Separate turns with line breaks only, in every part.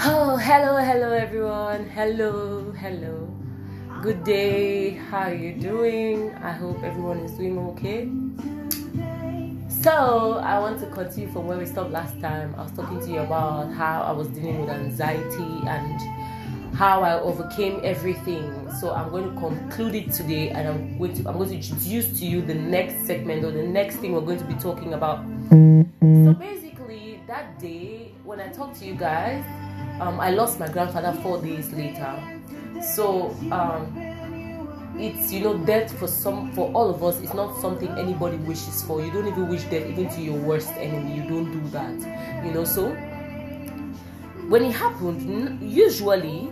Oh, hello, hello, everyone. Hello, hello. Good day. How are you doing? I hope everyone is doing okay. So, I want to continue from where we stopped last time. I was talking to you about how I was dealing with anxiety and how I overcame everything. So, I'm going to conclude it today and I'm going to I'm going to introduce to you the next segment or the next thing we're going to be talking about. So, basically, that day when I talked to you guys, um, I lost my grandfather four days later. So um, it's you know death for some for all of us. It's not something anybody wishes for. You don't even wish death even to your worst enemy. You don't do that. You know. So when it happened, usually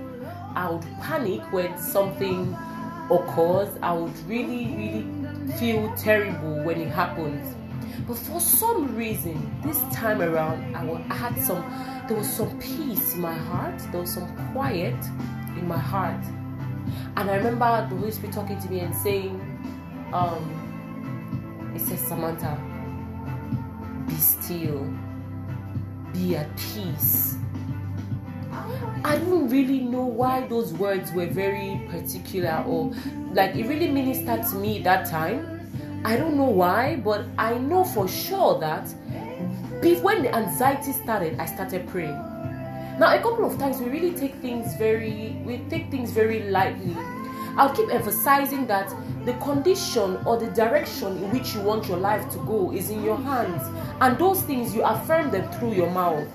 I would panic when something occurs. I would really really feel terrible when it happens. But for some reason, this time around, I, had some there was some peace in my heart, there was some quiet in my heart. And I remember the Holy Spirit talking to me and saying, um, it says, Samantha, be still, be at peace. I don't really know why those words were very particular or like it really ministered to me that time. I don't know why, but I know for sure that when the anxiety started, I started praying. Now, a couple of times we really take things very, we take things very lightly. I'll keep emphasizing that the condition or the direction in which you want your life to go is in your hands, and those things you affirm them through your mouth.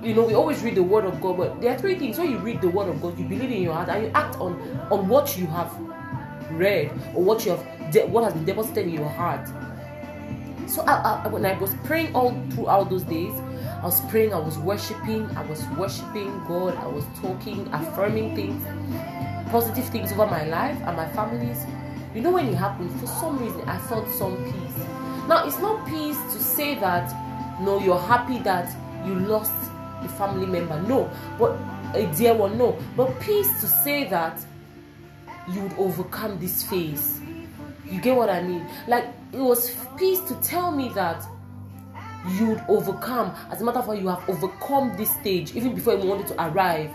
You know, we always read the word of God, but there are three things. When you read the word of God, you believe in your heart and you act on on what you have read or what you have de- what has been deposited in your heart. So I, I, when I was praying all throughout those days, I was praying, I was worshiping, I was worshiping God, I was talking, affirming things, positive things over my life and my family's. You know, when it happened, for some reason, I felt some peace. Now, it's not peace to say that, no, you're happy that you lost a family member. No, but a dear one, no. But peace to say that you would overcome this phase. You get what I mean? Like, it was peace to tell me that you'd overcome. As a matter of fact, you have overcome this stage even before you wanted to arrive.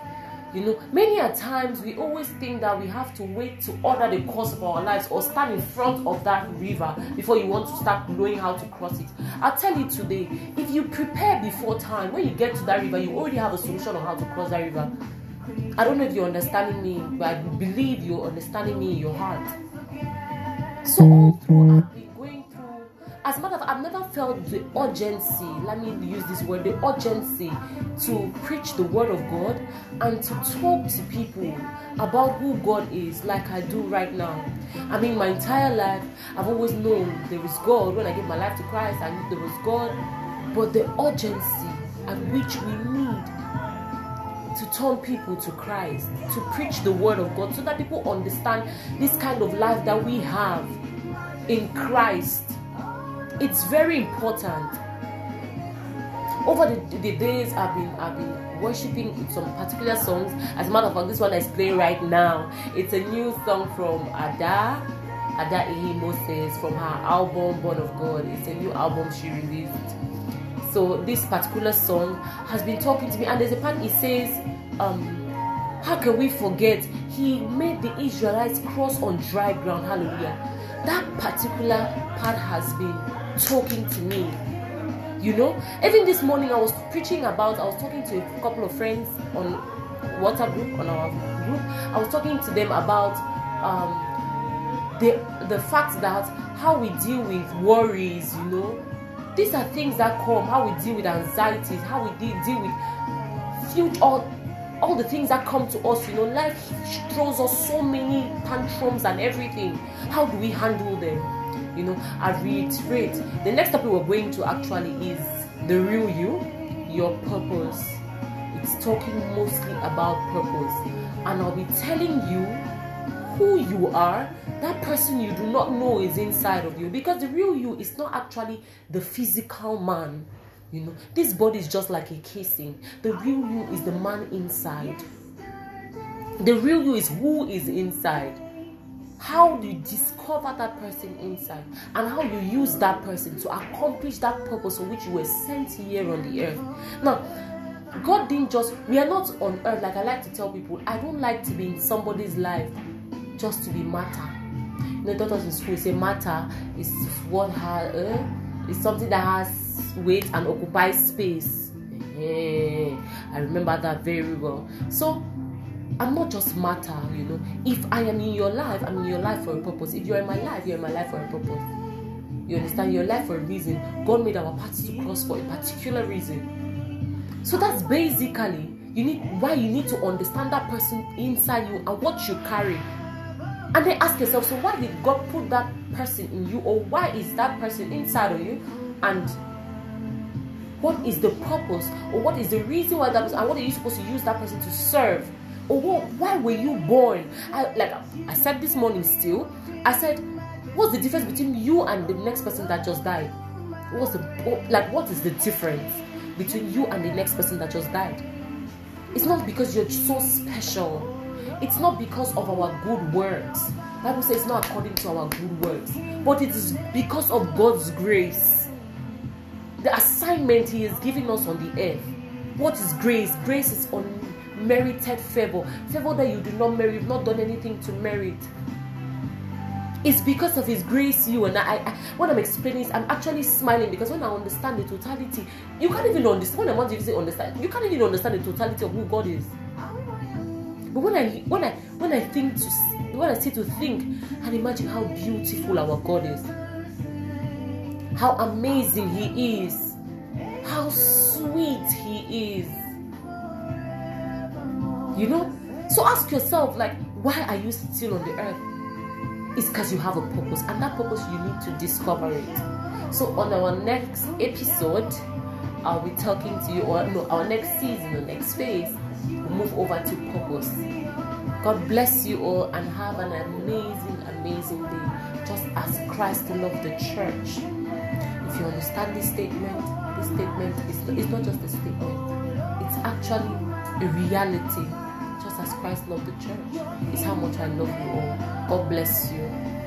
You know, many a times we always think that we have to wait to order the course of our lives or stand in front of that river before you want to start knowing how to cross it. I'll tell you today, if you prepare before time, when you get to that river, you already have a solution on how to cross that river. I don't know if you're understanding me, but I believe you're understanding me in your heart. So mm. all through I've been going through as a matter of fact, I've never felt the urgency, let me use this word, the urgency to preach the word of God and to talk to people about who God is like I do right now. I mean, my entire life, I've always known there is God. When I gave my life to Christ, I knew there was God. But the urgency at which we need to turn people to Christ, to preach the word of God, so that people understand this kind of life that we have in Christ. It's very important. Over the, the days I've been I've been worshiping some particular songs. As a matter of fact, this one is playing right now. It's a new song from Ada. Ada Ehi Moses from her album Born of God. It's a new album she released so this particular song has been talking to me. And there's a part he says um how can we forget? He made the israelites cross on dry ground. Hallelujah. That particular part has been talking to me. You know even this morning i was preaching about i was talking to a couple of friends on water group on our group. I was talking to them about um the the fact that how we deal with worries you know these are things that come how we deal with anxieties how we deal, deal with future all, all the things that come to us you know life throws us so many tantrums and everything. How do we handle them? You know i reiterate the next topic we're going to actually is the real you your purpose. It's talking mostly about purpose. And i'll be telling you who you are, that person you do not know is inside of you. Because the real you is not actually the physical man. You know, this body is just like a casing. The real you is the man inside. The real you is who is inside. How do you discover that person inside and how you use that person to accomplish that purpose for which you were sent here on the earth? Now, God didn't just, we are not on earth. Like I like to tell people, I don't like to be in somebody's life just to be matter. You know, doctors in school say matter is what has, uh, is something that has weight and occupies space. Yeah, I remember that very well. So I'm not just matter, you know. If I am in your life, I'm in your life for a purpose. If you're in my life, you're in my life for a purpose. You understand? Your life for a reason. God made our paths to cross for a particular reason. So that's basically you need why you need to understand that person inside you and what you carry. And then ask yourself, so why did God put that person in you, or why is that person inside of you? And what is the purpose, or what is the reason why that person, and what are you supposed to use that person to serve? Or what, why were you born? I, like I said this morning still, I said What's the difference between you and the next person that just died? What's the like? What is the difference between you and the next person that just died? It's not because you're so special. It's not because of our good works. Bible says it's not according to our good works, but it is because of God's grace. The assignment He is giving us on the earth. What is grace? Grace is unmerited favor. Favor that you do not merit, you've not done anything to merit. It's because of His grace, you and I, I. What I'm explaining is, I'm actually smiling because when I understand the totality, you can't even understand. When I want you to say understand, you can't even understand the totality of who God is. But when I when I when I think to when I say to think and imagine how beautiful our God is, how amazing He is, how sweet He is. You know, so ask yourself, like, why are you still on the earth? It's because you have a purpose, and that purpose you need to discover it. So, on our next episode, I'll be talking to you, or no, our next season, or next phase, move over to purpose. God bless you all and have an amazing, amazing day. Just as Christ loved the church. If you understand this statement, this statement is it's not just a statement, it's actually a reality just as Christ loved the church. It's how much I love you all. God bless you.